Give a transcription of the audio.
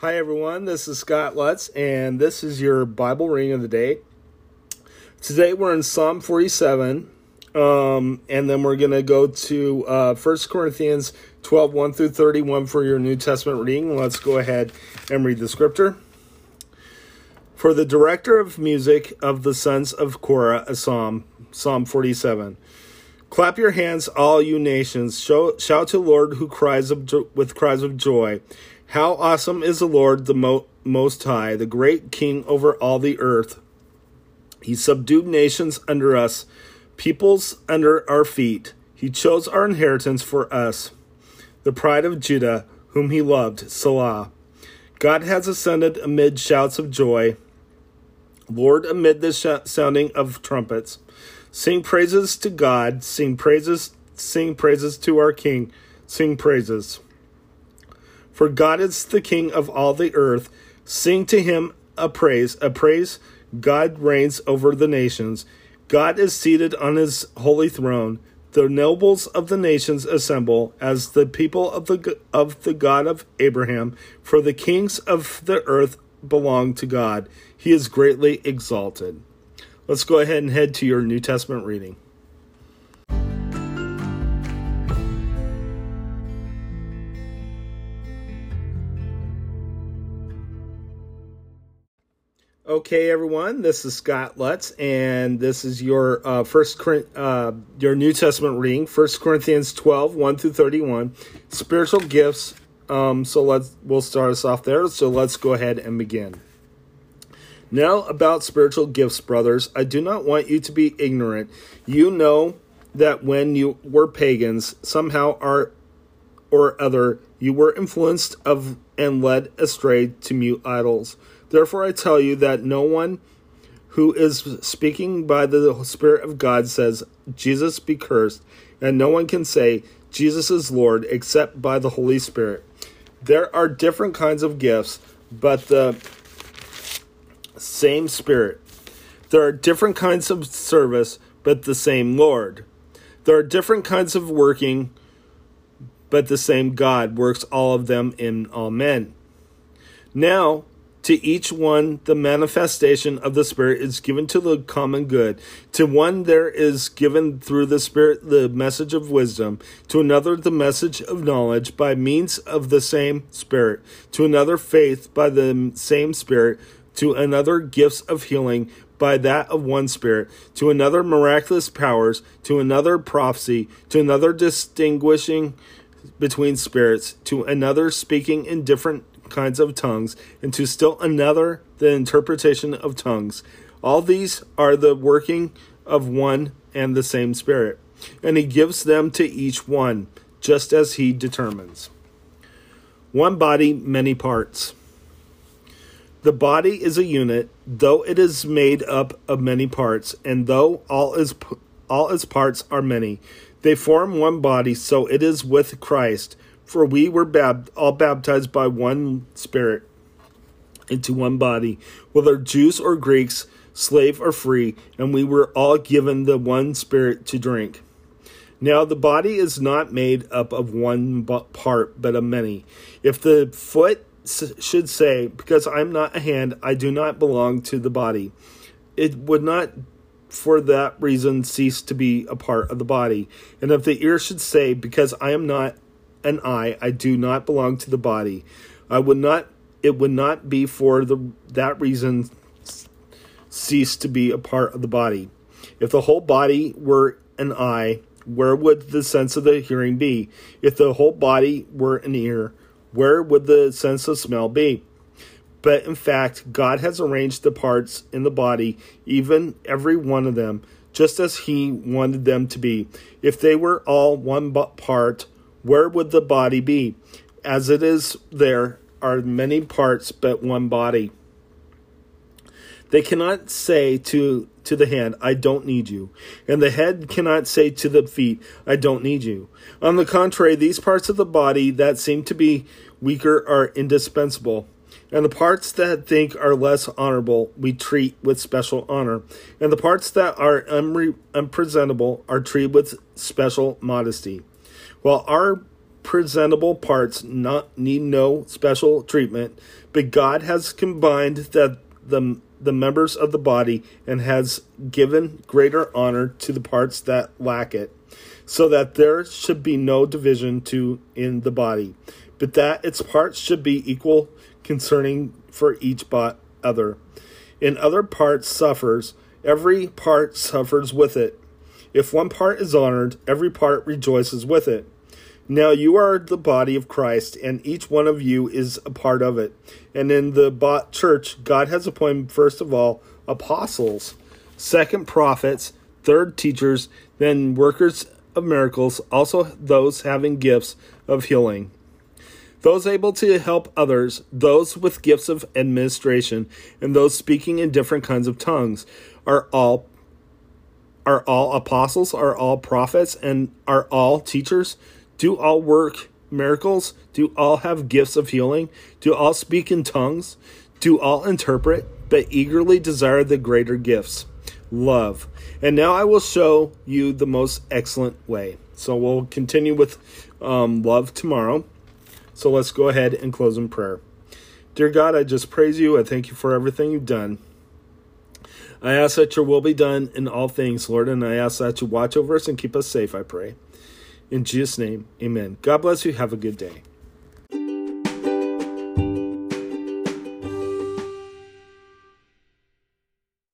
Hi, everyone. This is Scott Lutz, and this is your Bible reading of the day. Today we're in Psalm 47, um, and then we're going to go to uh, 1 Corinthians 12 1 through 31 for your New Testament reading. Let's go ahead and read the scripture. For the director of music of the sons of Korah, a psalm, Psalm 47. Clap your hands, all you nations. Show, shout to the Lord who cries of, with cries of joy. How awesome is the Lord, the Mo- Most High, the great King over all the earth. He subdued nations under us, peoples under our feet. He chose our inheritance for us, the pride of Judah, whom he loved, Selah. God has ascended amid shouts of joy. Lord, amid the sh- sounding of trumpets. Sing praises to God, sing praises, sing praises to our King, sing praises. For God is the King of all the earth. Sing to him a praise, a praise. God reigns over the nations. God is seated on his holy throne. The nobles of the nations assemble as the people of the of the God of Abraham. For the kings of the earth belong to God. He is greatly exalted. Let's go ahead and head to your New Testament reading. Okay, everyone. This is Scott Lutz, and this is your uh, first uh, your New Testament reading, First Corinthians 12, 1 through 31. Spiritual gifts. Um, so let's we'll start us off there. So let's go ahead and begin. Now about spiritual gifts, brothers, I do not want you to be ignorant. You know that when you were pagans, somehow or or other, you were influenced of and led astray to mute idols. Therefore, I tell you that no one who is speaking by the Spirit of God says, Jesus be cursed, and no one can say, Jesus is Lord, except by the Holy Spirit. There are different kinds of gifts, but the same Spirit. There are different kinds of service, but the same Lord. There are different kinds of working, but the same God works all of them in all men. Now, to each one, the manifestation of the Spirit is given to the common good. To one, there is given through the Spirit the message of wisdom. To another, the message of knowledge by means of the same Spirit. To another, faith by the same Spirit. To another, gifts of healing by that of one Spirit. To another, miraculous powers. To another, prophecy. To another, distinguishing between spirits. To another, speaking in different kinds of tongues, and to still another the interpretation of tongues. All these are the working of one and the same Spirit, and He gives them to each one, just as He determines. One body, many parts. The body is a unit, though it is made up of many parts, and though all is all its parts are many, they form one body. So it is with Christ. For we were bab- all baptized by one Spirit into one body, whether Jews or Greeks, slave or free, and we were all given the one Spirit to drink. Now the body is not made up of one part, but of many. If the foot should say, Because I'm not a hand, I do not belong to the body, it would not for that reason cease to be a part of the body. And if the ear should say, Because I am not an eye, I do not belong to the body. I would not it would not be for the that reason cease to be a part of the body. If the whole body were an eye, where would the sense of the hearing be? If the whole body were an ear, where would the sense of smell be? But in fact, God has arranged the parts in the body, even every one of them, just as He wanted them to be. If they were all one part, where would the body be? As it is, there are many parts, but one body. They cannot say to, to the hand, I don't need you. And the head cannot say to the feet, I don't need you. On the contrary, these parts of the body that seem to be weaker are indispensable. And the parts that think are less honorable we treat with special honor. And the parts that are unre- unpresentable are treated with special modesty while our presentable parts not need no special treatment, but God has combined that the the members of the body and has given greater honor to the parts that lack it, so that there should be no division to in the body, but that its parts should be equal concerning for each but other. In other parts suffers, every part suffers with it. If one part is honored, every part rejoices with it. Now you are the body of Christ, and each one of you is a part of it. And in the church, God has appointed first of all apostles, second prophets, third teachers, then workers of miracles, also those having gifts of healing, those able to help others, those with gifts of administration, and those speaking in different kinds of tongues are all are all apostles, are all prophets, and are all teachers? Do all work miracles? Do all have gifts of healing? Do all speak in tongues? Do all interpret? But eagerly desire the greater gifts. Love. And now I will show you the most excellent way. So we'll continue with um, love tomorrow. So let's go ahead and close in prayer. Dear God, I just praise you. I thank you for everything you've done. I ask that your will be done in all things, Lord, and I ask that you watch over us and keep us safe, I pray. In Jesus' name, amen. God bless you. Have a good day.